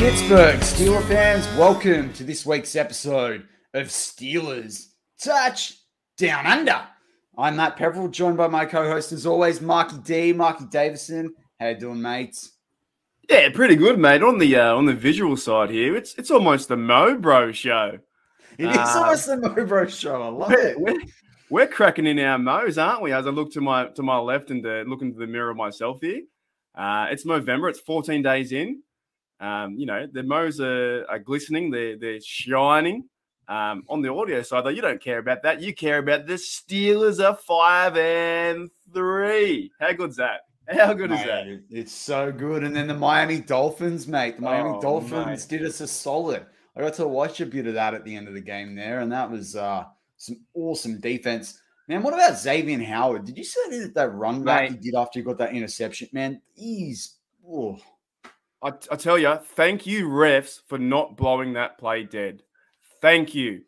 Pittsburgh Steeler fans, welcome to this week's episode of Steelers Touch Down Under. I'm Matt Pepperell, joined by my co-host as always, Marky D, Marky Davison. How you doing, mates? Yeah, pretty good, mate. On the uh, on the visual side here, it's it's almost the Mo Bro show. It is Uh, almost the Mo Bro show. I love We're, it. we're, we're cracking in our Mo's, aren't we? As I look to my to my left and uh, look into the mirror myself here, uh, it's November. It's 14 days in. Um, you know the Mo's are, are glistening. They're they're shining. Um, on the audio side, though, you don't care about that. You care about the Steelers are five and three. How good's that? How good is that? It's so good. And then the Miami Dolphins, mate. The Miami Oh, Dolphins mate. did us a solid. I got to watch a bit of that at the end of the game there, and that was uh, some awesome defense. Man, what about Xavien Howard? Did you see that, that run back he did after he got that interception? Man, he's oh, I, I tell you, thank you, refs, for not blowing that play dead. Thank you.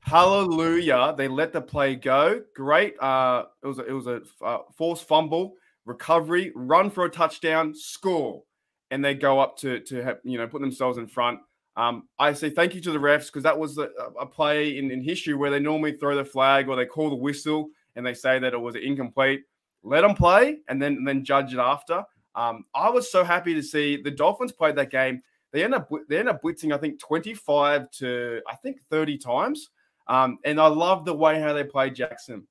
Hallelujah. They let the play go. Great. Uh, it was a, it was a uh, forced fumble, recovery, run for a touchdown, score, and they go up to to have, you know put themselves in front. Um, I say thank you to the refs because that was a, a play in, in history where they normally throw the flag or they call the whistle and they say that it was incomplete. Let them play and then and then judge it after. Um, I was so happy to see the Dolphins played that game. They end up they end up blitzing I think 25 to I think 30 times. Um, and I love the way how they played Jackson.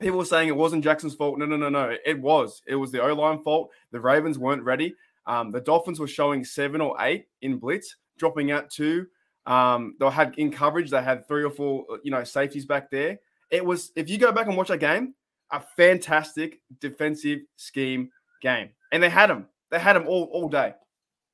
People were saying it wasn't Jackson's fault. No, no, no, no. It was. It was the O line fault. The Ravens weren't ready. Um, the Dolphins were showing seven or eight in blitz, dropping out two. Um, they had in coverage. They had three or four, you know, safeties back there. It was. If you go back and watch that game, a fantastic defensive scheme game, and they had them. They had them all all day.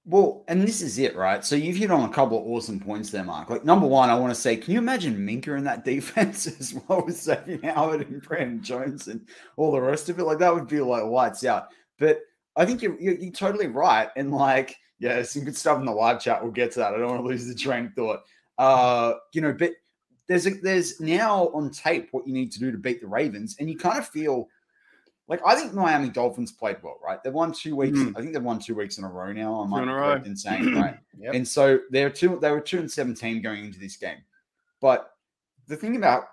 well, and this is it, right? So you've hit on a couple of awesome points there, Mark. Like number one, I want to say, can you imagine Minkah in that defense as well with Xavien Howard and Brandon Jones and all the rest of it? Like that would be like lights out. But I think you're, you're, you're totally right. And like, yeah, some good stuff in the live chat. We'll get to that. I don't want to lose the train of thought. Uh, you know, but there's a, there's now on tape what you need to do to beat the Ravens, and you kind of feel like I think Miami Dolphins played well, right? They've won two weeks. Mhm. I think they've won two weeks in a row now. I Two might in be a correct row. in saying right. Yep. And so they're two. They were two and seventeen going into this game. But the thing about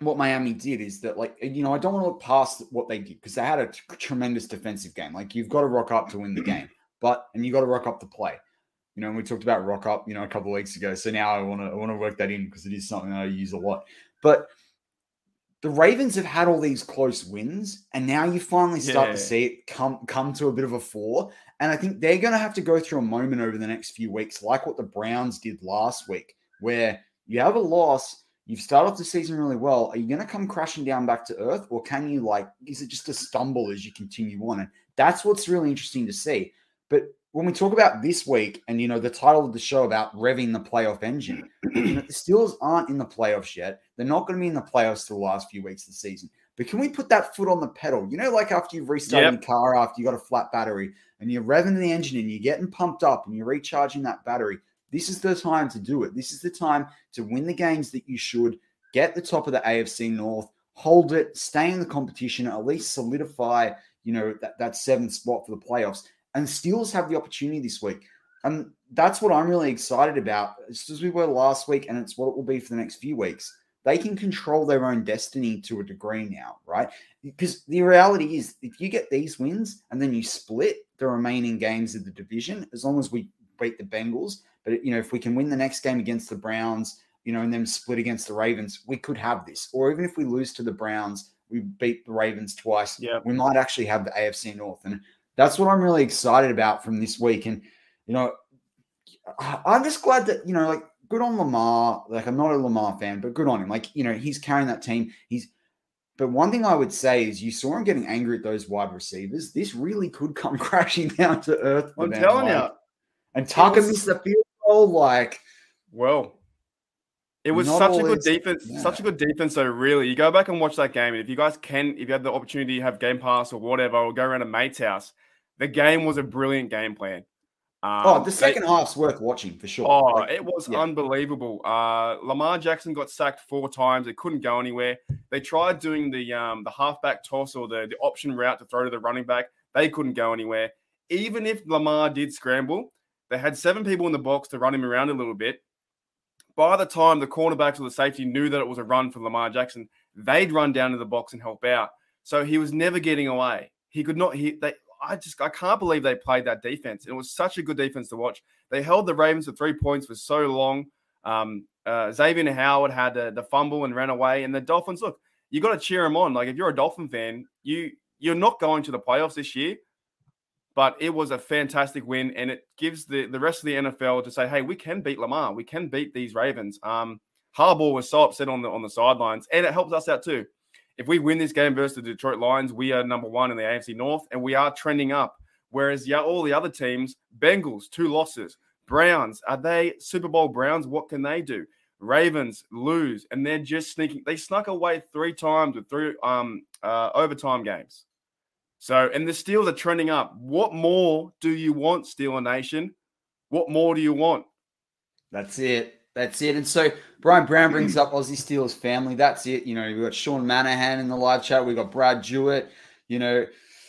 what Miami did is that, like, you know, I don't want to look past what they did because they had a t- tremendous defensive game. Like, you've got to rock up to win the game, but and you got to rock up to play. You know, and we talked about rock up, you know, a couple of weeks ago. So now I want to I want to work that in because it is something that I use a lot. But the Ravens have had all these close wins, and now you finally start to see it come come to a bit of a four. And I think they're going to have to go through a moment over the next few weeks, like what the Browns did last week, where you have a loss, you've started off the season really well. Are you going to come crashing down back to earth, or can you like? Is it just a stumble as you continue on? And that's what's really interesting to see. But when we talk about this week and you know the title of the show about revving the playoff engine, you know, the Steelers aren't in the playoffs yet. They're not going to be in the playoffs for the last few weeks of the season. But can we put that foot on the pedal? You know, like after you've restarted Yep. your car after you got a flat battery and you're revving the engine and you're getting pumped up and you're recharging that battery. This is the time to do it. This is the time to win the games that you should, get the top of the AFC North, hold it, stay in the competition, at least solidify, you know, that, that seventh spot for the playoffs. And Steelers have the opportunity this week. And that's what I'm really excited about, just as we were last week, and it's what it will be for the next few weeks. They can control their own destiny to a degree now, right? Because the reality is, if you get these wins and then you split the remaining games of the division, as long as we beat the Bengals, but you know, if we can win the next game against the Browns, you know, and then split against the Ravens, we could have this. Or even if we lose to the Browns, we beat the Ravens twice, Yeah, we might actually have the AFC North. And that's what I'm really excited about from this week. And, you know, I'm just glad that, you know, like good on Lamar. Like I'm not a Lamar fan, but good on him. Like, you know, he's carrying that team. He's but one thing I would say is you saw him getting angry at those wide receivers. This really could come crashing down to earth. I'm telling you. And Tucker was- missed the field goal. Like, Well, it was such a good defense. yeah. Such a good defense, though. Really, you go back and watch that game, and if you guys can, if you have the opportunity have Game Pass or whatever, or go around a mate's house, the game was a brilliant game plan. Um, oh, the they- second half's worth watching for sure. Oh, Like, it was yeah. unbelievable. Uh, Lamar Jackson got sacked four times. It couldn't go anywhere. They tried doing the um, the halfback toss or the, the option route to throw to the running back. They couldn't go anywhere. Even if Lamar did scramble, they had seven people in the box to run him around a little bit. By the time the cornerbacks or the safety knew that it was a run for Lamar Jackson, they'd run down to the box and help out. So he was never getting away. He could not. He they. I just I can't believe they played that defense. It was such a good defense to watch. They held the Ravens to three points for so long. Um, uh, Xavien Howard had the, the fumble and ran away, and the Dolphins. Look, you got to cheer them on. Like if you're a Dolphin fan, you you're not going to the playoffs this year, but it was a fantastic win, and it gives the the rest of the NFL to say, hey, we can beat Lamar, we can beat these Ravens. Um, Harbaugh was so upset on the on the sidelines, and it helps us out too. If we win this game versus the Detroit Lions, we are number one in the AFC North, and we are trending up. Whereas yeah, all the other teams, Bengals two losses, Browns are they Super Bowl Browns? What can they do? Ravens lose, and they're just sneaking. They snuck away three times with three um uh, overtime games. So, and the Steelers are trending up. What more do you want, Steeler Nation? What more do you want? That's it. That's it. And so Brian Brown brings up Aussie Steelers family. That's it. You know, we've got Sean Manahan in the live chat. We've got Brad Jewett. You know,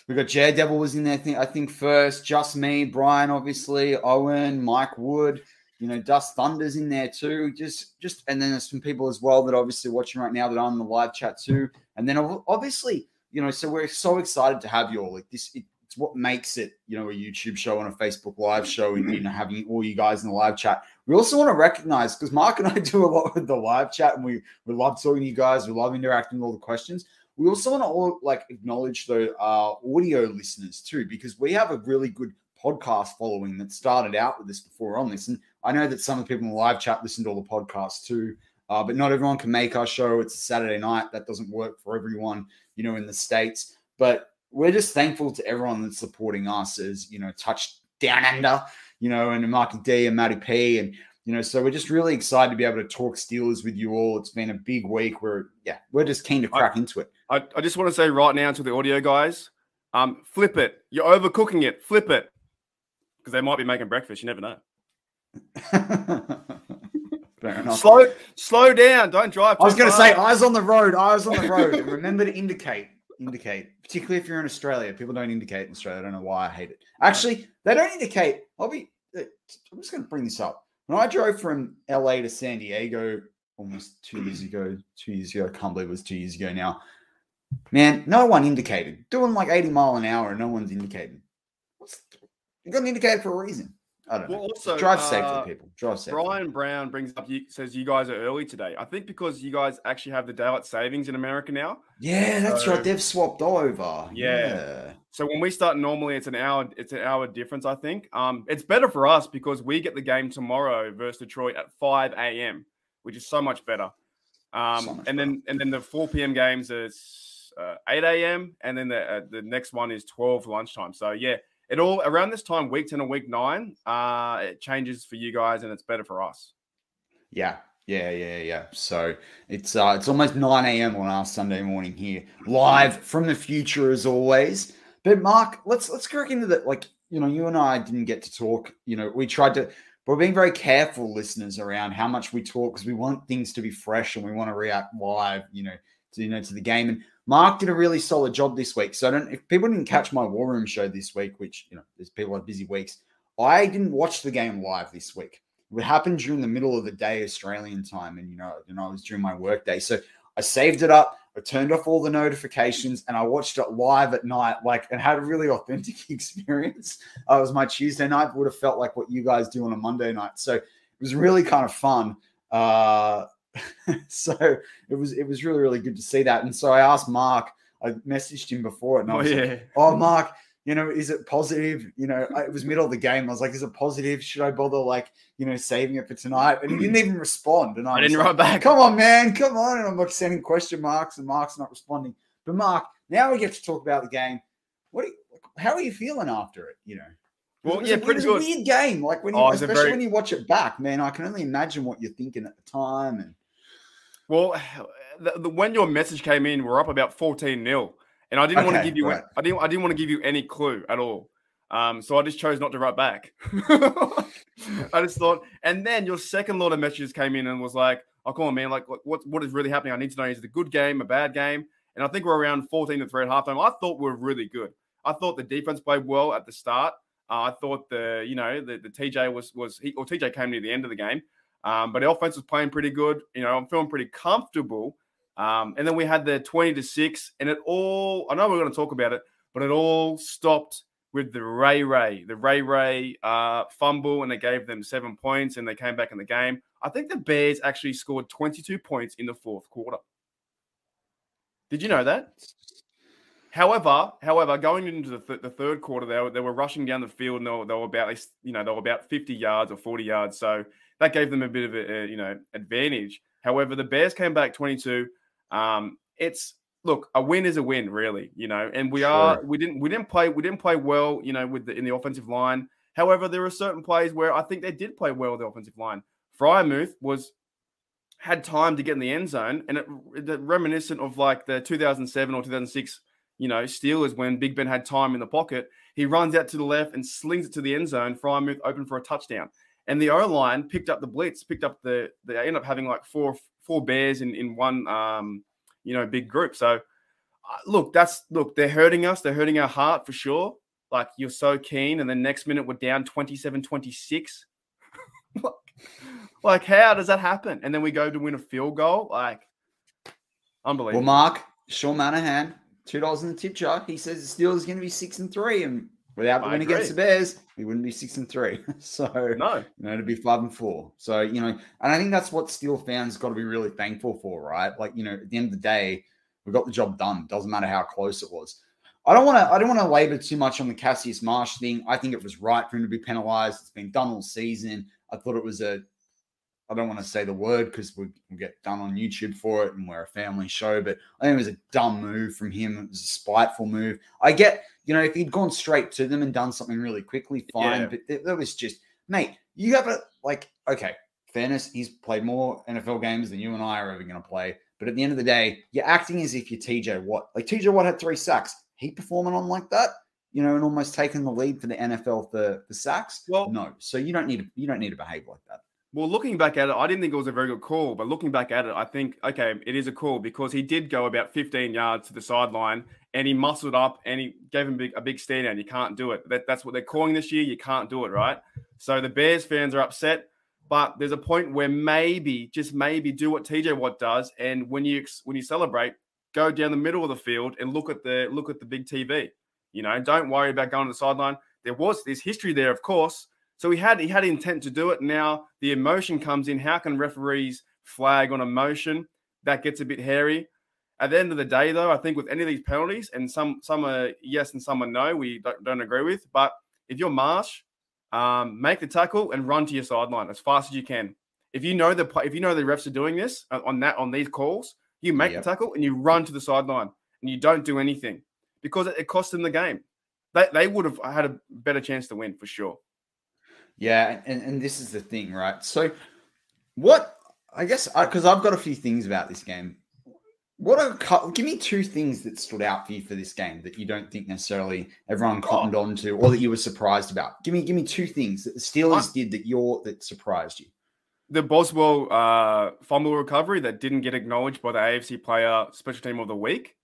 we've got Jay Devil was in there. I think, first. Just me, Brian, obviously, Owen, Mike Wood. You know, Dust Thunder's in there too. Just, just, and then there's some people as well that obviously watching right now that are on the live chat too. And then obviously, you know, so we're so excited to have you all. Like this, it, it's what makes it, you know, a YouTube show and a Facebook live show, and you know, having all you guys in the live chat. We also want to recognize because Mark and I do a lot with the live chat, and we we love talking to you guys. We love interacting with all the questions. We also want to all like acknowledge the uh, audio listeners too, because we have a really good podcast following that started out with this before on this. And I know that some of the people in the live chat listen to all the podcasts too, uh, but not everyone can make our show. It's a Saturday night. That doesn't work for everyone, you know, in the States. But we're just thankful to everyone that's supporting us as, you know, touch down under, you know, and Marky D and Matty P. And, you know, so we're just really excited to be able to talk Steelers with you all. It's been a big week. We're, yeah, we're just keen to crack into it. I, I just want to say right now to the audio guys, um, flip it. You're overcooking it. Flip it. Because they might be making breakfast. You never know. Fair enough. Slow slow down. Don't drive. I was going to say, eyes on the road, eyes on the road. Remember to indicate, indicate, particularly if you're in Australia. People don't indicate in Australia. I don't know why I hate it. Actually, they don't indicate. I'll be, uh, I'm just going to bring this up. When I drove from LA to San Diego almost two years ago, two years ago, I can't believe it was two years ago now. Man, no one indicated. Doing like 80 mile an hour and no one's indicating. What's, you got an indicator for a reason. I don't know. Well, also, Drive uh, safely, people. Drive safely. Brian Brown brings up, you, says you guys are early today. I think because you guys actually have the daylight savings in America now. Yeah, that's So- right. They've swapped over. Yeah. yeah. So when we start normally, it's an hour. It's an hour difference, I think. Um, it's better for us because we get the game tomorrow versus Detroit at five a.m., which is so much better. Um, So much and then and then the four p.m. games is uh, eight a.m. and then the uh, the next one is twelve lunchtime. So yeah, it all around this time, week ten and week nine, uh, it changes for you guys and it's better for us. Yeah, yeah, yeah, yeah. So it's uh, it's almost nine a.m. on our Sunday morning here, live from the future as always. But Mark, let's let's go into that. Like you know, you and I didn't get to talk. You know, we tried to. We're being very careful, listeners, around how much we talk because we want things to be fresh and we want to react live. You know, to you know to the game. And Mark did a really solid job this week. So I don't if people didn't catch my War Room show this week, which you know, there's people have busy weeks. I didn't watch the game live this week. It happened during the middle of the day Australian time, and you know, you know, it was during my work day. So I saved it up. I turned off all the notifications and I watched it live at night, like and had a really authentic experience. Uh, it was my Tuesday night, would have felt like what you guys do on a Monday night. So it was really kind of fun. Uh, so it was it was really really good to see that. And so I asked Mark, I messaged him before it, and I Oh, was yeah. like, "Oh, Mark, you know, is it positive? You know, it was middle of the game. I was like, is it positive? Should I bother like you know saving it for tonight?" And he didn't even respond. And I, I didn't like, write back. Come on, man, come on! And I'm like sending question marks, and Mark's not responding. But Mark, now we get to talk about the game. What? Are you, how are you feeling after it? You know. Well, yeah, a, pretty it was good. a weird game. Like when you, Oh, especially very- when you watch it back, man. I can only imagine what you're thinking at the time. And Well, the, the, when your message came in, we're up about 14 nil, and I didn't want to give you right. I didn't I didn't want to give you any clue at all. Um, so I just chose not to write back. I just thought, and then your second lot of messages came in and was like, "Oh, come on, man! Like, what what, what is really happening? I need to know is it a good game, a bad game?" And I think we're around 14 to three at halftime. I thought we were really good. I thought the defense played well at the start. Uh, I thought the you know the, the TJ was was he or TJ came near the end of the game, um, but the offense was playing pretty good. You know, I'm feeling pretty comfortable. Um, and then we had the 20 to six, and it all I know we're going to talk about it, but it all stopped with the Ray Ray, the Ray Ray uh, fumble, and they gave them seven points, and they came back in the game. I think the Bears actually scored 22 points in the fourth quarter. Did you know that? However, however, going into the, th- the third quarter, they were, they were rushing down the field, and they were, they were about you know they were about 50 yards or 40 yards, so that gave them a bit of a, a you know advantage. However, the Bears came back 22. Um, it's look, a win is a win, really, you know, and we are we didn't we didn't play we didn't play well, you know, with the in the offensive line. However, there are certain plays where I think they did play well with the offensive line. Freiermuth was had time to get in the end zone, and it, it reminiscent of like the 2007 or 2006, you know, Steelers when Big Ben had time in the pocket. He runs out to the left and slings it to the end zone. Freiermuth open for a touchdown, and the O line picked up the blitz, picked up the. They end up having like four four bears in in one, um, you know, big group. So, uh, look, that's look, they're hurting us. They're hurting our heart for sure. Like you're so keen, and then next minute we're down 27-26. like, like, how does that happen? And then we go to win a field goal. Like, unbelievable. well, Mark, Sean Manahan, two dollars in the tip jar. He says the Steelers are going to be six and three, and without the I win against the. Bears, we wouldn't be six and three. so no, you know, to be five and four. So, you know, and I think that's what Steel fans got to be really thankful for, right? Like, you know, at the end of the day, we got the job done. Doesn't matter how close it was. I don't want to I don't want to labor too much on the Cassius Marsh thing. I think it was right for him to be penalized. It's been done all season. I thought it was a I don't want to say the word because we will get done on YouTube for it and we're a family show, but I think it was a dumb move from him. It was a spiteful move. I get, you know, if he'd gone straight to them and done something really quickly, fine. Yeah. But th- that was just, mate, you have a, like, okay, fairness, he's played more NFL games than you and I are ever going to play. But at the end of the day, you're acting as if you're TJ Watt. Like TJ Watt had three sacks. He performing on like that, you know, and almost taking the lead for the NFL for the sacks. Well- no. So you don't need to you don't need to behave like that. Well, looking back at it, I didn't think it was a very good call. But looking back at it, I think okay, it is a call because he did go about 15 yards to the sideline and he muscled up and he gave him big, a big stand down. You can't do it. That, that's what they're calling this year. You can't do it, right? So the Bears fans are upset, but there's a point where maybe, just maybe, do what TJ Watt does, and when you when you celebrate, go down the middle of the field and look at the look at the big TV. You know, don't worry about going to the sideline. There was there's history there, of course. So he had he had intent to do it. Now the emotion comes in. How can referees flag on emotion? That gets a bit hairy. At the end of the day, though, I think with any of these penalties, and some some are yes and some are no, we don't, don't agree with. But if you're Marsh, um, make the tackle and run to your sideline as fast as you can. If you know the if you know the refs are doing this on that on these calls, you make Yep. the tackle and you run to the sideline and you don't do anything because it, it costs them the game. they, they would have had a better chance to win for sure. Yeah, and, and this is the thing, right? So, what I guess because I've got a few things about this game. What are give me two things that stood out for you for this game that you don't think necessarily everyone cottoned oh. on to, or that you were surprised about? Give me give me two things that the Steelers I, did that you're that surprised you. The Boswell uh, fumble recovery that didn't get acknowledged by the AFC Player Special Team of the Week.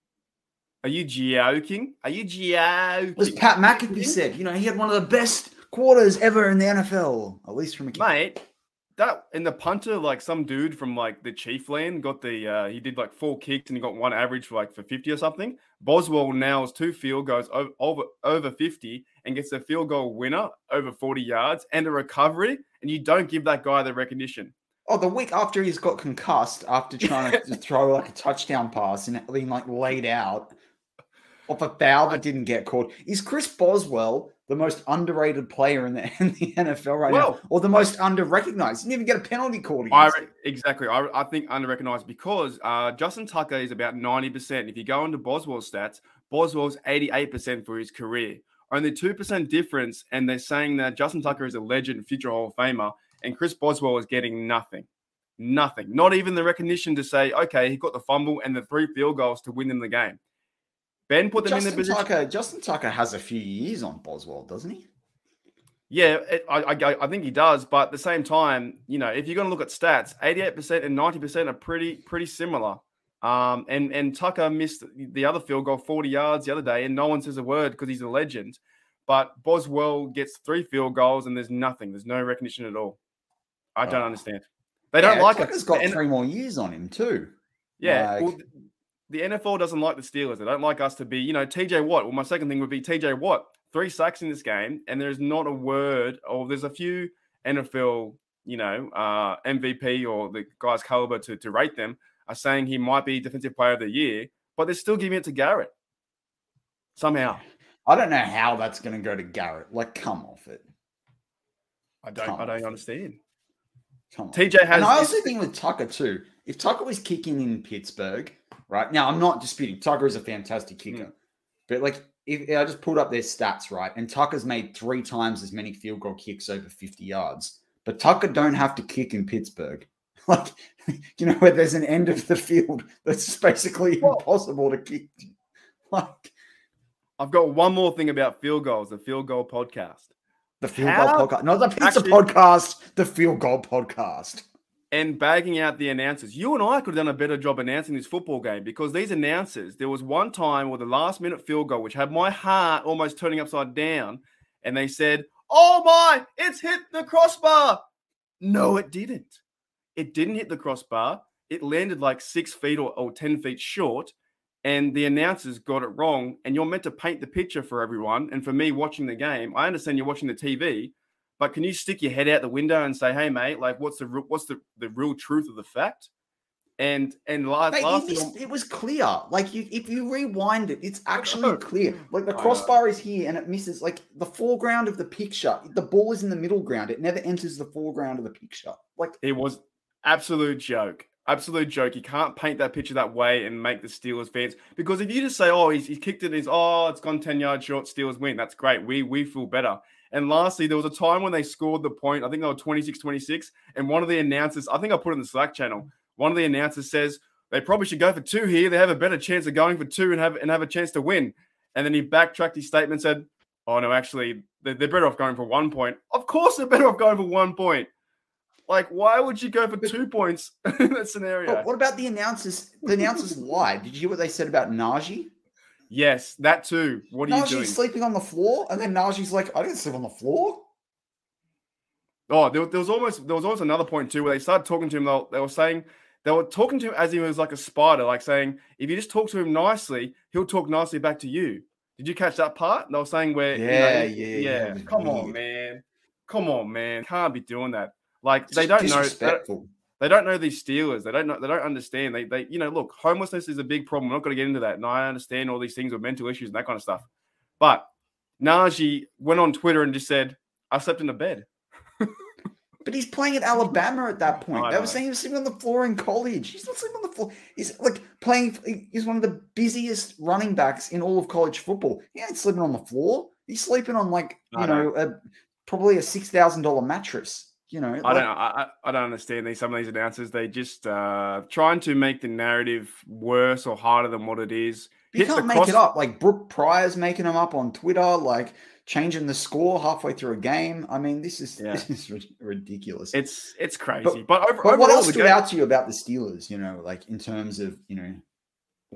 Are you joking? Are you joking? As Pat McAfee said, you know, he had one of the best quarters ever in the NFL, at least from a mate. That in the punter, like some dude from like the Chief land got the uh he did like four kicks and he got one average for like for 50 or something. Boswell nails two field goals over over 50 and gets a field goal winner over 40 yards and a recovery, and you don't give that guy the recognition. Oh, the week after he's got concussed after trying to throw like a touchdown pass and being like laid out off a foul that didn't get called. Is Chris Boswell the most underrated player in the, in the NFL right well, now, or the most under recognized. He didn't even get a penalty called. I, exactly. I, I think under recognized because uh, Justin Tucker is about 90%. If you go into Boswell's stats, Boswell's 88% for his career. Only 2% difference. And they're saying that Justin Tucker is a legend, future Hall of Famer, and Chris Boswell is getting nothing. Nothing. Not even the recognition to say, okay, he got the fumble and the three field goals to win them the game. Ben put them Justin in the position. Tucker, Justin Tucker has a few years on Boswell, doesn't he? Yeah, it, I, I, I think he does, but at the same time, you know, if you're going to look at stats, 88% and 90% are pretty pretty similar. Um, and and Tucker missed the other field goal 40 yards the other day, and no one says a word because he's a legend. But Boswell gets three field goals, and there's nothing. There's no recognition at all. I don't oh. understand. They don't like Tucker's it. Tucker's got three more years on him too. Yeah, like... well, the NFL doesn't like the Steelers. They don't like us to be, you know, TJ Watt. Well, my second thing would be TJ Watt. Three sacks in this game, and there's not a word, or there's a few NFL, you know, uh, MVP or the guy's caliber to, to rate them are saying he might be defensive player of the year, but they're still giving it to Garrett somehow. I don't know how that's going to go to Garrett. Like, come off it. I don't. Come I don't understand. Come on. TJ has. And I also think with Tucker too. If Tucker was kicking in Pittsburgh, right? Now, I'm not disputing Tucker is a fantastic kicker, mm. but like if I just pulled up their stats, right? And Tucker's made three times as many field goal kicks over 50 yards, but Tucker don't have to kick in Pittsburgh. Like, you know, where there's an end of the field that's basically impossible to kick. Like, I've got one more thing about field goals, the field goal podcast. The field How? goal podcast, not the pizza Actually, podcast, the field goal podcast and bagging out the announcers. You and I could have done a better job announcing this football game because these announcers, there was one time with the last minute field goal, which had my heart almost turning upside down, and they said, Oh my, it's hit the crossbar. No, it didn't. It didn't hit the crossbar. It landed like six feet or, or 10 feet short, and the announcers got it wrong. And you're meant to paint the picture for everyone. And for me watching the game, I understand you're watching the TV, but can you stick your head out the window and say, "Hey, mate, like, what's the what's the, the real truth of the fact?" And and last, mate, last missed, it was clear. Like you, if you rewind it, it's actually clear. Like the crossbar is here and it misses. Like the foreground of the picture, the ball is in the middle ground. It never enters the foreground of the picture. Like it was absolute joke. Absolute joke. You can't paint that picture that way and make the Steelers fans because if you just say, "Oh, he's, he kicked it," he's oh, it's gone ten yards short. Steelers win. That's great. We we feel better. And lastly, there was a time when they scored the point. I think they were 26 26. And one of the announcers, I think I put it in the Slack channel, one of the announcers says they probably should go for two here. They have a better chance of going for two and have and have a chance to win. And then he backtracked his statement said, Oh no, actually, they're, they're better off going for one point. Of course, they're better off going for one point. Like, why would you go for two points in that scenario? what about the announcers? The announcers lied. Did you hear what they said about Najee? Yes, that too. What are Najee's you doing? sleeping on the floor, and then Najee's like, "I didn't sleep on the floor." Oh, there, there was almost there was almost another point too where they started talking to him. They, they were saying they were talking to him as he was like a spider, like saying, "If you just talk to him nicely, he'll talk nicely back to you." Did you catch that part? They were saying where, yeah, you know, yeah, yeah. yeah. Come weird. on, man. Come on, man. Can't be doing that. Like they don't know. They don't know these Steelers. They don't know. They don't understand. They, they, you know, look, homelessness is a big problem. I'm not going to get into that. And I understand all these things with mental issues and that kind of stuff. But Najee went on Twitter and just said, "I slept in a bed." but he's playing at Alabama at that point. They were saying he was sleeping on the floor in college. He's not sleeping on the floor. He's like playing. He's one of the busiest running backs in all of college football. He ain't sleeping on the floor. He's sleeping on like you I know a, probably a six thousand dollar mattress. You know, I don't. I, I don't understand these. Some of these announcers, they just uh trying to make the narrative worse or harder than what it is. You can't make cross- it up. Like Brooke Pryor's making them up on Twitter, like changing the score halfway through a game. I mean, this is Yeah. this is ri- ridiculous. It's it's crazy. But, over, but what else stood game- out to you about the Steelers? You know, like in terms of you know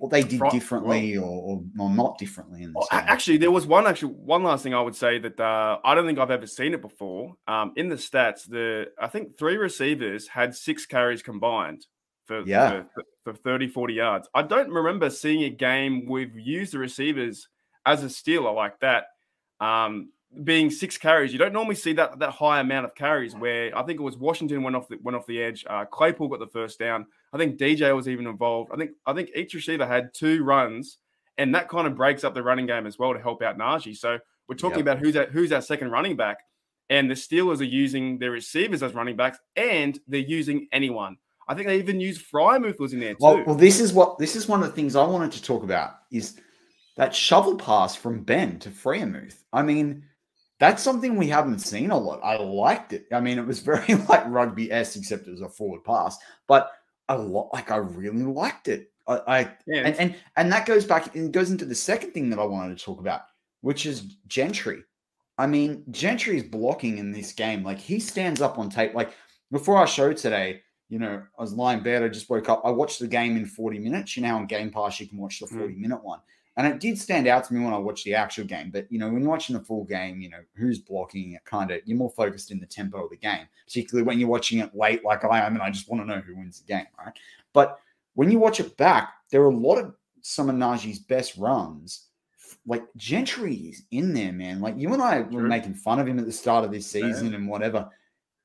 what they did differently or, or, or not differently in this a- Actually, there was one actually one last thing I would say that uh, I don't think I've ever seen it before. Um, in the stats, the I think three receivers had six carries combined for, Yeah. for, for 30, 40 yards. I don't remember seeing a game we've used the receivers as a Steeler like that. Um, being six carries, you don't normally see that that high amount of carries. Where I think it was Washington went off the went off the edge. Uh, Claypool got the first down. I think DJ was even involved. I think I think each receiver had two runs, and that kind of breaks up the running game as well to help out Najee. So we're talking Yep. about who's that who's our second running back, and the Steelers are using their receivers as running backs, and they're using anyone. I think they even used Freiermuth was in there too. Well, well, this is what this is one of the things I wanted to talk about is that shovel pass from Ben to Freiermuth. I mean, that's something we haven't seen a lot. I liked it. I mean, it was very like rugby s, except it was a forward pass, but a lot like I really liked it. I, I yeah, and, and and that goes back and goes into the second thing that I wanted to talk about, which is Gentry. I mean, Gentry's blocking in this game. Like he stands up on tape. Like before our show today, you know, I was lying in bed. I just woke up. I watched the game in 40 minutes. You know, on Game Pass, you can watch the Mm. 40 minute one. And it did stand out to me when I watched the actual game. But, you know, when you're watching the full game, you know, who's blocking it kind of, you're more focused in the tempo of the game, particularly when you're watching it late like I am. And I just want to know who wins the game, right? But when you watch it back, there are a lot of some of Najee's best runs. Like Gentry is in there, man. Like you and I were True. making fun of him at the start of this season and whatever.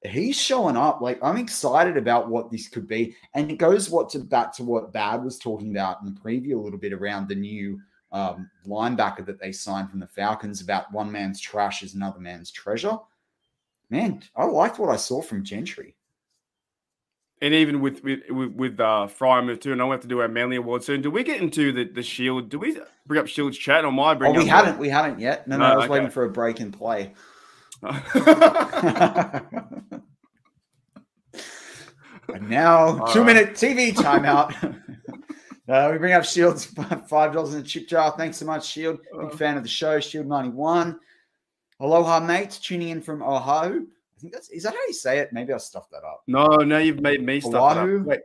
He's showing up. Like I'm excited about what this could be, and it goes what to back to what Bad was talking about in the preview a little bit around the new um, linebacker that they signed from the Falcons about one man's trash is another man's treasure. Man, I liked what I saw from Gentry. and even with with with, with uh, Freiermuth too. And I will have to do our Manly Award soon. Do we get into the the Shield? Do we bring up Shield's chat or my I Oh, bring we up haven't, we haven't yet. No, no, No, I was okay. waiting for a break and play. and now, All two right. minute TV timeout. uh, we bring up Shield's five dollars in the chip jar. Thanks so much, Shield. Big Uh. fan of the show, Shield ninety one. Aloha, mates, tuning in from Oahu. I think that's is that how you say it? Maybe I stuffed that up. no, no, you've made me stuff Oahu? up. Wait,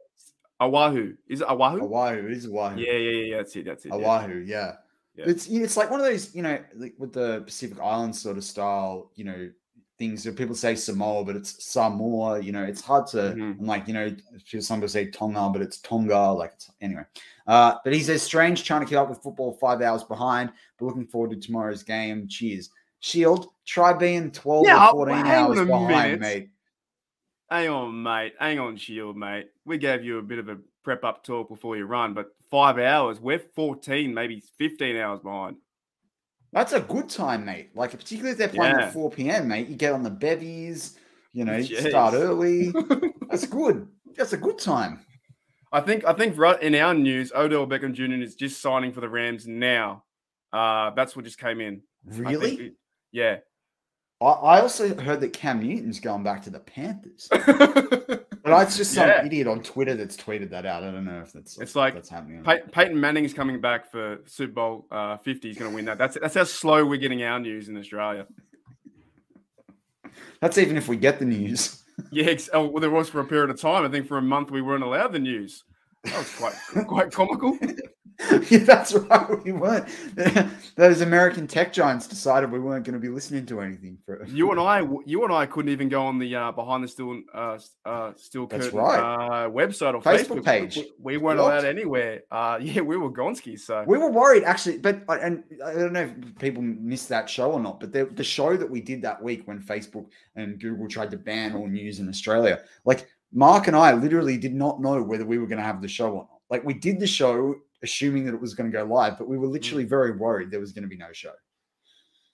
Oahu is it Oahu? Oahu, it is Oahu. Yeah, yeah, yeah. That's it. That's it. Oahu, yeah. Yeah. It's it's like one of those, you know, like with the Pacific Islands sort of style, you know, things that people say Samoa, but it's Samoa, you know, it's hard to Mhm. and like, you know, some people say Tonga, but it's Tonga, like it's anyway. Uh, but he says strange trying to keep up with football five hours behind, but looking forward to tomorrow's game. Cheers. Shield, try being 12 Yeah, or 14 hang hours behind, minute. mate. Hang on, mate. Hang on, Shield, mate. We gave you a bit of a prep up talk before you run, but five hours. We're 14, maybe 15 hours behind. That's a good time, mate. Like particularly if they're playing Yeah. at 4 p.m., mate. You get on the bevies, you know, Jeez. start early. That's good. That's a good time. I think I think right in our news, Odell Beckham Jr. is just signing for the Rams now. Uh, that's what just came in. Really? it- yeah. I, I also heard that Cam Newton's going back to the Panthers. But it's just some Yeah. idiot on Twitter that's tweeted that out. I don't know if that's It's like that's happening. Pey- Peyton Manning's coming back for Super Bowl uh, 50. He's going to win that. That's that's how slow we're getting our news in Australia. That's even if we get the news. Yeah, oh, well, there was for a period of time. I think for a month we weren't allowed the news. That was quite quite comical. yeah, that's right. We weren't. Those American tech giants decided we weren't going to be listening to anything for. You and I, you and I couldn't even go on the uh, behind the still uh, uh, still That's curtain right. uh, website or Facebook Facebook, page. We, we weren't What? allowed anywhere. Uh, yeah, we were Gonski. So We were worried actually, but uh, and I don't know if people missed that show or not. But the, the show that we did that week when Facebook and Google tried to ban all news in Australia, like Mark and I literally did not know whether we were going to have the show or not. Like we did the show assuming that it was going to go live, but we were literally very worried there was going to be no show.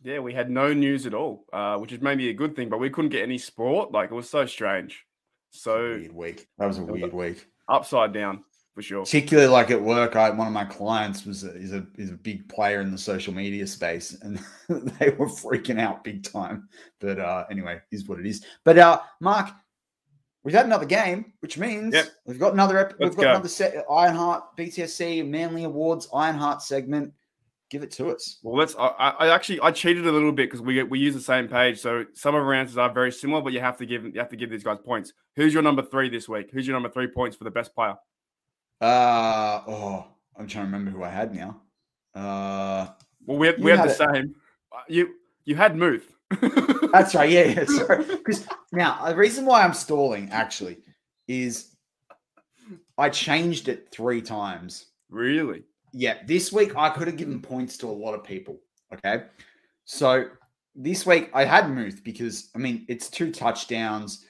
yeah, we had no news at all, uh, which is maybe a good thing. But we couldn't get any sport. Like it was so strange, so Weird week. That was a weird week. upside down. for sure. Particularly like at work, I one of my clients was a, is a is a big player in the social media space, and they were freaking out big time. But uh, anyway, is what it is. But uh, Mark, we've had another game, which means Yep. we've got another ep- we've got go. another set Ironheart BTSC Manly Awards Ironheart segment. Give it to us. Well, let's. I, I actually I cheated a little bit because we we use the same page, so some of our answers are very similar, but you have to give you have to give these guys points. Who's your number three this week? Who's your number three points for the best player? Uh oh, I'm trying to remember who I had now. Uh, Well, we have, we have had the it. same. Uh, You you had Muth. That's right. Yeah, yeah. Sorry. Because now the reason why I'm stalling actually is I changed it three times. really. Yeah, this week I could have given points to a lot of people. Okay. So this week I had Muth because I mean it's two touchdowns.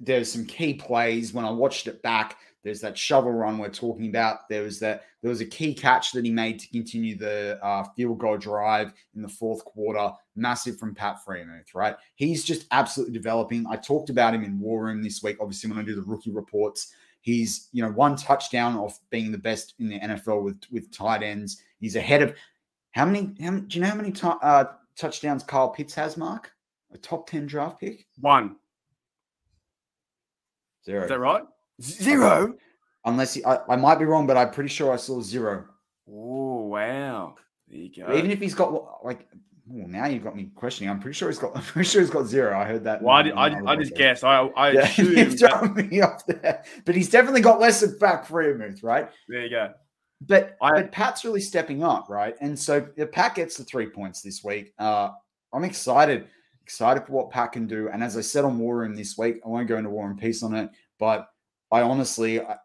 There's some key plays when I watched it back. There's that shovel run we're talking about. There was that there was a key catch that he made to continue the uh, field goal drive in the fourth quarter. Massive from Pat Freiermuth, right? He's just absolutely developing. I talked about him in War Room this week. Obviously, when I do the rookie reports, he's you know one touchdown off being the best in the NFL with with tight ends. He's ahead of how many? How, do you know how many ti uh, touchdowns Kyle Pitts has? Mark, a top ten draft pick. One. Zero. Is that right? Zero. Unless he, I, I might be wrong, but I'm pretty sure I saw zero. Oh wow. There you go. Even if he's got like, oh, now you've got me questioning. I'm pretty sure he's got. I'm pretty sure he's got zero. I heard that. well, I, did, I, I just guessed. I I Yeah, assumed you've that- me off there, but he's definitely got less than back Freiermuth, right? There you go. But I- but Pat's really stepping up, right? And so the Pat gets the three points this week. Uh, I'm excited, excited for what Pat can do. And as I said on War Room this week, I won't go into War and Peace on it, but I honestly, I,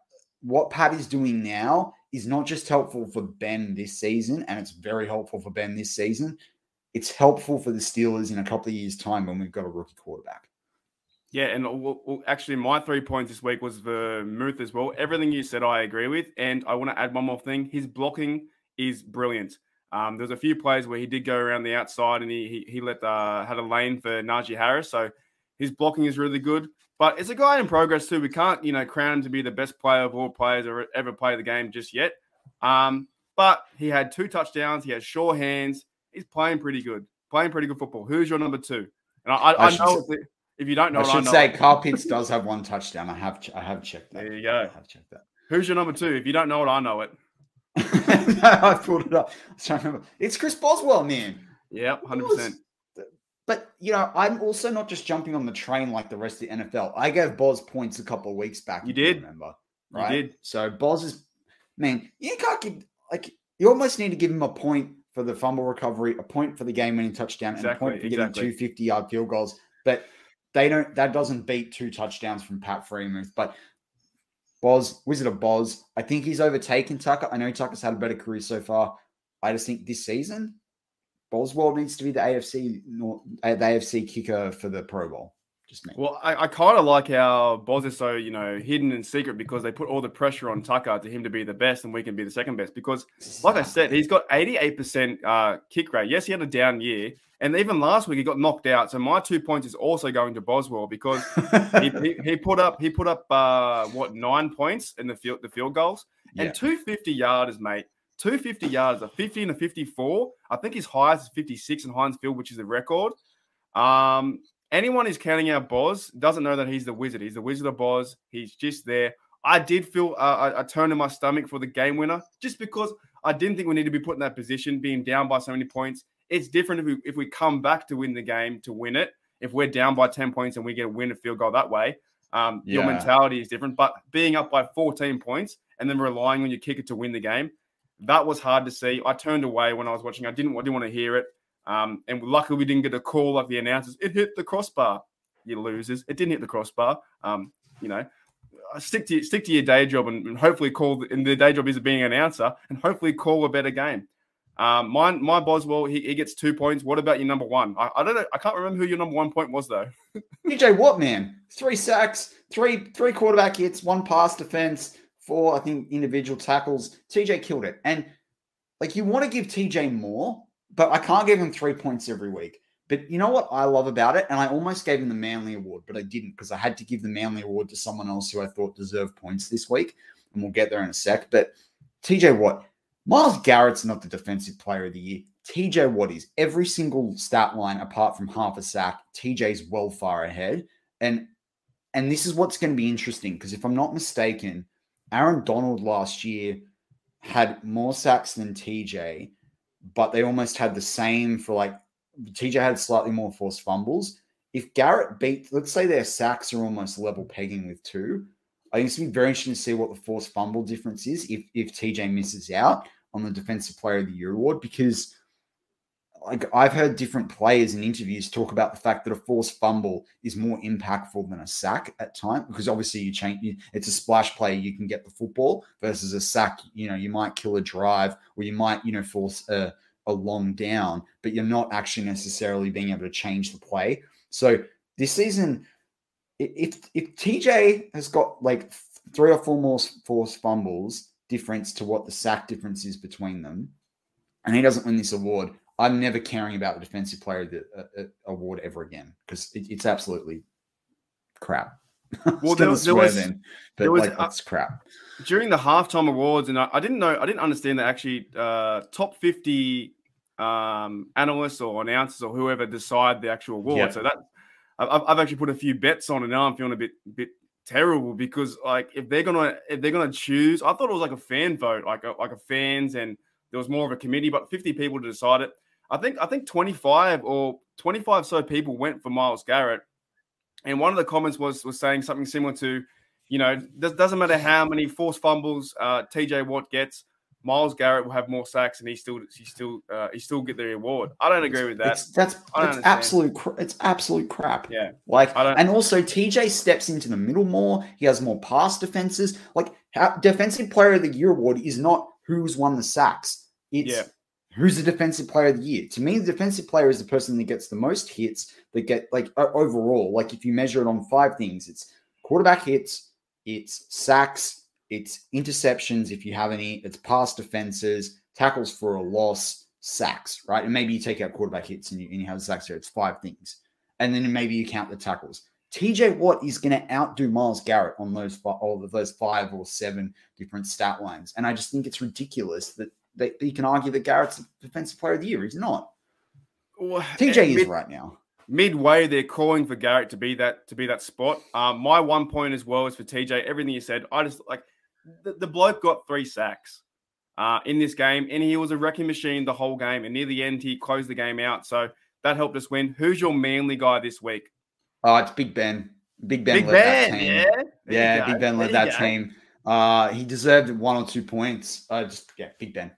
what Pat is doing now is not just helpful for Ben this season, and it's very helpful for Ben this season. It's helpful for the Steelers in a couple of years' time when we've got a rookie quarterback. Yeah, and well, well, actually, my three points this week was for Muth as well. Everything you said, I agree with, and I want to add one more thing. His blocking is brilliant. Um, there's a few plays where he did go around the outside, and he he, he let uh, had a lane for Najee Harris, so his blocking is really good. But it's a guy in progress too. We can't you know crown him to be the best player of all players or ever play the game just yet. Um, but he had two touchdowns. He has sure hands. He's playing pretty good, playing pretty good football. Who's your number two? And I, I, I I know say- if- you don't know, I should know say. Carl Pitts does have one touchdown. I have I have checked that. There you go. I have checked that. Who's your number two? If you don't know it, I know it. I pulled it up. I was trying to remember. It's Chris Boswell, man. Yep, hundred percent. But you know, I'm also not just jumping on the train like the rest of the NFL. I gave Boz points a couple of weeks back. You did. remember? You Right. did. So Boz is, man. You can't give like you almost need to give him a point for the fumble recovery, a point for the game-winning touchdown, and a point for getting exactly. two 50-yard field goals. But they don't. That doesn't beat two touchdowns from Pat Freiermuth. But Boz, Wizard of Boz, I think he's overtaken Tucker. I know Tucker's had a better career so far. I just think this season, Boswell needs to be the AFC uh, the AFC kicker for the Pro Bowl. Just me. Well, I, I kind of like how Boz is so you know hidden and secret because they put all the pressure on Tucker to him to be the best and we can be the second best. Because, like I said, he's got eighty-eight percent uh, kick rate. Yes, he had a down year, and even last week he got knocked out. So my two points is also going to Boswell because he, he, he put up he put up uh, what nine points in the field the field goals Yeah. and two fifty yarders, mate. Two fifty yards, a fifty and a fifty-four. I think his highest is fifty-six in Heinz Field, which is a record. Um, anyone who's counting out Boz doesn't know that he's the wizard. He's the wizard of Boz. He's just there. I did feel uh, a, turn in my stomach for the game winner, just because I didn't think we need to be put in that position, being down by so many points. It's different if we if we come back to win the game to win it. If we're down by ten points and we get a win a field goal that way, um, your mentality is different. But being up by 14 points and then relying on your kicker to win the game, that was hard to see. I turned away when I was watching. I didn't, I didn't want to hear it. Um, and luckily, we didn't get a call like the announcers. It hit the crossbar. You losers. It didn't hit the crossbar. Um, you know, uh, stick to stick to your day job and, and hopefully call. And the day job is being an announcer and hopefully call a better game. Um, mine, my Boswell, he, he gets two points. What about your number one? I, I don't know. I can't remember who your number one point was though. TJ Watt, man, three sacks, three three quarterback hits, one pass defense, four I think individual tackles. TJ killed it, and like you want to give TJ more, but I can't give him three points every week. But you know what I love about it, and I almost gave him the Manly Award, but I didn't because I had to give the Manly Award to someone else who I thought deserved points this week. and we'll get there in a sec. But TJ Watt, Myles Garrett's not the defensive player of the year. TJ Watt is every single stat line apart from half a sack. TJ's well far ahead. And and this is what's going to be interesting because if I'm not mistaken, Aaron Donald last year had more sacks than TJ, but they almost had the same for like TJ had slightly more forced fumbles. If Garrett beat, let's say their sacks are almost level pegging with two, I think it's going to be very interesting to see what the forced fumble difference is if if TJ misses out on the Defensive Player of the Year award because like I've heard different players in interviews talk about the fact that a forced fumble is more impactful than a sack at times because obviously you change it's a splash play you can get the football versus a sack you know you might kill a drive or you might you know force a, a long down but you're not actually necessarily being able to change the play. So this season if if TJ has got like three or four more forced fumbles difference to what the sack difference is between them and he doesn't win this award I'm never caring about the defensive player of the uh, uh award ever again because it, it's absolutely crap. Well, there, there was, then, but there was, like, uh, that's crap. During the halftime awards, and I, I, didn't know, I didn't understand that actually uh, top 50 um, analysts or announcers or whoever decide the actual award. Yep. So that I've, I've, actually put a few bets on, and now I'm feeling a bit bit terrible because like if they're gonna if they're gonna choose, I thought it was like a fan vote, like a, like a fans, and there was more of a committee, but 50 people to decide it. I think I think 25 or 25 so people went for Myles Garrett, and one of the comments was was saying something similar to, you know, it doesn't matter how many forced fumbles uh, TJ Watt gets, Myles Garrett will have more sacks, and he still he still uh, he still get the award. I don't agree with that. It's, that's that's absolute it's absolute crap. Yeah, like and also TJ steps into the middle more. He has more pass defenses. Like how, defensive player of the year award is not who's won the sacks. It's yeah who's the defensive player of the year? To me, the defensive player is the person that gets the most hits that get like overall. Like if you measure it on five things, it's quarterback hits, it's sacks, it's interceptions if you have any, it's pass defenses, tackles for a loss, sacks, right? And maybe you take out quarterback hits and you, and you have sacks there. It's five things. And then maybe you count the tackles. TJ Watt is going to outdo Myles Garrett on those all of those five or seven different stat lines, and I just think it's ridiculous that that you can argue that Garrett's the defensive player of the year. He's not. Well, TJ mid, is right now. Midway, they're calling for Garrett to be that to be that spot. Um, my one point as well is for TJ. Everything you said, I just like the, the bloke got three sacks uh, in this game, and he was a wrecking machine the whole game. And near the end, he closed the game out, so that helped us win. Who's your manly guy this week? Oh, it's Big Ben. Big Ben Big led ben, that team. Yeah, yeah Big Ben led that go. team. Uh, he deserved one or two points. Uh, just yeah, Big Ben.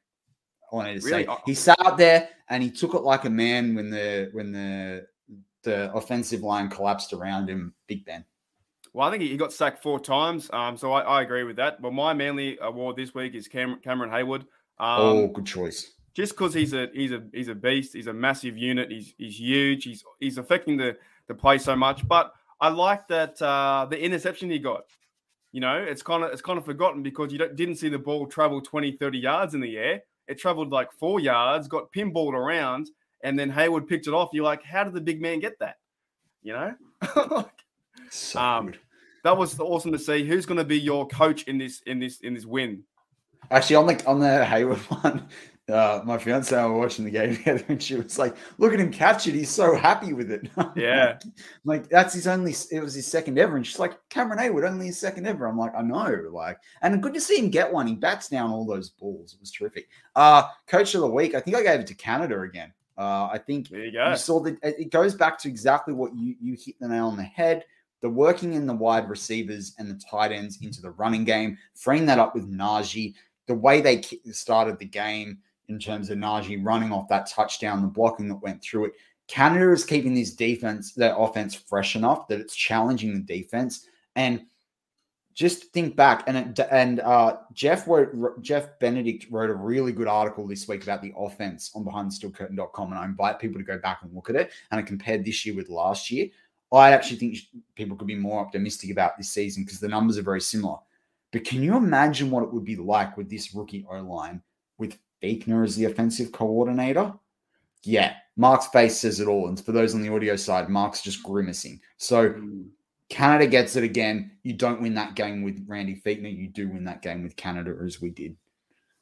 I wanted to really? say he sat up there and he took it like a man when the when the the offensive line collapsed around him. Big Ben. Well, I think he got sacked four times, um, so I, I, agree with that. But my manly award this week is Cam- Cameron Heyward. Um, oh, good choice. Just because he's a he's a he's a beast. He's a massive unit. He's he's huge. He's he's affecting the the play so much. But I like that uh, the interception he got. You know, it's kind of it's kind of forgotten because you didn't see the ball travel 20, 30 yards in the air. It traveled like four yards, got pinballed around, and then Heyward picked it off. You're like, how did the big man get that? You know, so um, that was awesome to see. Who's going to be your coach in this in this in this win? Actually, on the on the Heyward one, uh, my fiance and I were watching the game together, and she was like, "Look at him catch it! He's so happy with it." Yeah, like, like, that's his only. It was his second ever, and she's like, "Cameron Heyward only his second ever." I'm like, "I know." Like, and good to see him get one. He bats down all those balls. It was terrific. Uh, coach of the week. I think I gave it to Canada again. Uh, I think there you, go. you saw that it goes back to exactly what you you hit the nail on the head. The working in the wide receivers and the tight ends into the running game, freeing that up with Najee. The way they started the game in terms of Najee running off that touchdown, the blocking that went through it. Canada is keeping this defense, their offense fresh enough that it's challenging the defense. And just think back, and and uh, Jeff wrote, Jeff Benedict wrote a really good article this week about the offense on BehindTheSteelCurtain.com, and I invite people to go back and look at it. And I compared this year with last year. I actually think people could be more optimistic about this season because the numbers are very similar. But can you imagine what it would be like with this rookie O line with Fichtner as the offensive coordinator. Yeah, Mark's face says it all. And for those on the audio side, Mark's just grimacing. So Canada gets it again. You don't win that game with Randy Fichtner. You do win that game with Canada, as we did.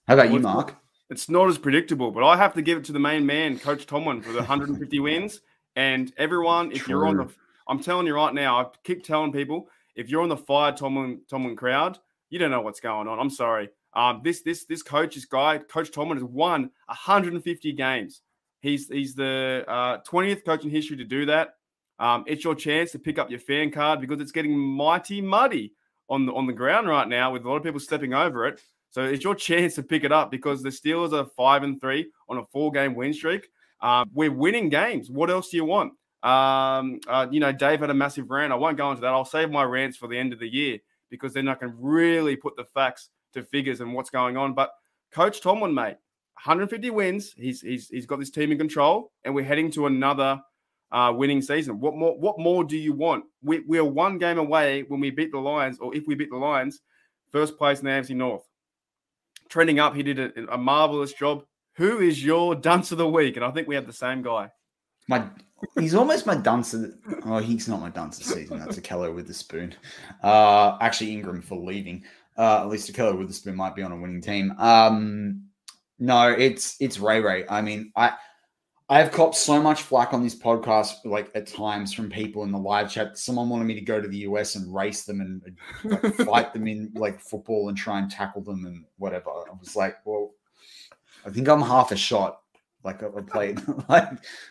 How about you, Mark? It's not as predictable, but I have to give it to the main man, Coach Tomlin, for the 150 wins. And everyone, if True. you're on the, I'm telling you right now, I keep telling people, if you're on the fire Tomlin Tomlin crowd, you don't know what's going on. I'm sorry. Um, this this this coach, this guy, Coach Tomlin, has won 150 games. He's he's the uh, 20th coach in history to do that. Um, it's your chance to pick up your fan card because it's getting mighty muddy on the on the ground right now with a lot of people stepping over it. So it's your chance to pick it up because the Steelers are five and three on a four game win streak. Um, we're winning games. What else do you want? Um, uh, you know, Dave had a massive rant. I won't go into that. I'll save my rants for the end of the year because then I can really put the facts to figures and what's going on. But Coach Tomlin, mate, 150 wins. He's he's he's got this team in control, and we're heading to another uh, winning season. What more? What more do you want? We, we're one game away when we beat the Lions, or if we beat the Lions, first place in the AFC North. Trending up, he did a, a marvelous job. Who is your dunce of the week? And I think we have the same guy. My he's almost my dunce. Of, oh, he's not my dunce of season. That's a Keller with the spoon. Uh, actually, Ingram for leaving. Uh, at least a Keller with the spoon might be on a winning team. Um, no, it's it's Ray Ray. I mean, I I have copped so much flack on this podcast, like at times from people in the live chat. Someone wanted me to go to the US and race them and like, fight them in like football and try and tackle them and whatever. I was like, well, I think I'm half a shot. Like I've played, like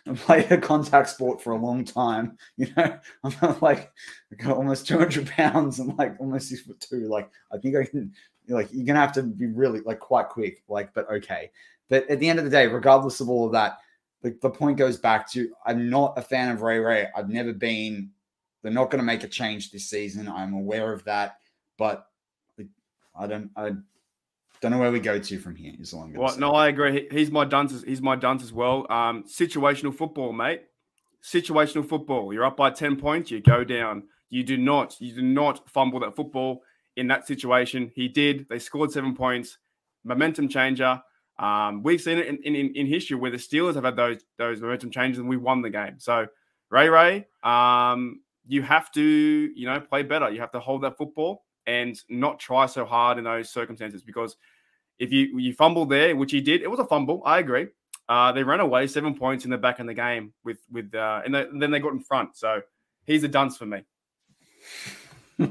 I played a contact sport for a long time. You know, I'm like I got almost 200 pounds and like almost six foot two. Like I think I can. Like you're gonna have to be really like quite quick. Like, but okay. But at the end of the day, regardless of all of that the, the point goes back to I'm not a fan of Ray Ray. I've never been. They're not going to make a change this season. I'm aware of that, but I don't. I don't know where we go to from here. Is all I'm well, no, I agree. He's my dunce. He's my dunce as well. Um, situational football, mate. Situational football. You're up by ten points. You go down. You do not. You do not fumble that football in that situation. He did. They scored seven points. Momentum changer. Um, we've seen it in, in, in history where the Steelers have had those those momentum changes and we won the game. So Ray Ray, um, you have to you know play better. You have to hold that football and not try so hard in those circumstances because if you you fumble there, which he did, it was a fumble. I agree. Uh, they ran away seven points in the back in the game with with uh, and, and then they got in front. So he's a dunce for me.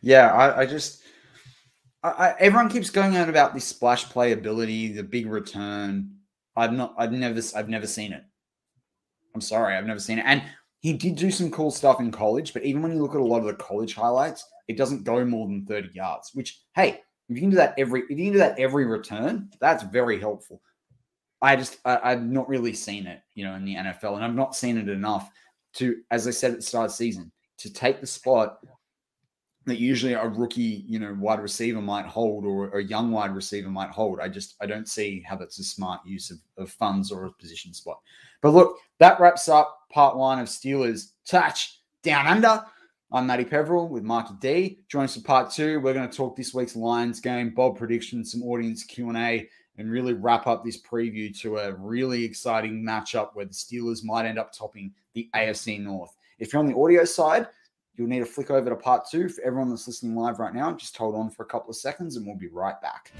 yeah, I, I just I, everyone keeps going on about this splash playability, the big return. I've not, I've never, I've never seen it. I'm sorry, I've never seen it. And he did do some cool stuff in college, but even when you look at a lot of the college highlights, it doesn't go more than 30 yards. Which, hey, if you can do that every, if you can do that every return, that's very helpful. I just, I, have not really seen it, you know, in the NFL, and I've not seen it enough to, as I said at the start of the season, to take the spot that usually a rookie, you know, wide receiver might hold or a young wide receiver might hold. I just I don't see how that's a smart use of, of funds or a position spot. But look, that wraps up part one of Steelers touch down under. I'm Matty Peverill with Marky D. Join us for part two. We're going to talk this week's Lions game, Bob predictions, some audience Q and A, and really wrap up this preview to a really exciting matchup where the Steelers might end up topping the AFC North. If you're on the audio side, You'll need to flick over to part two. For everyone that's listening live right now, just hold on for a couple of seconds and we'll be right back.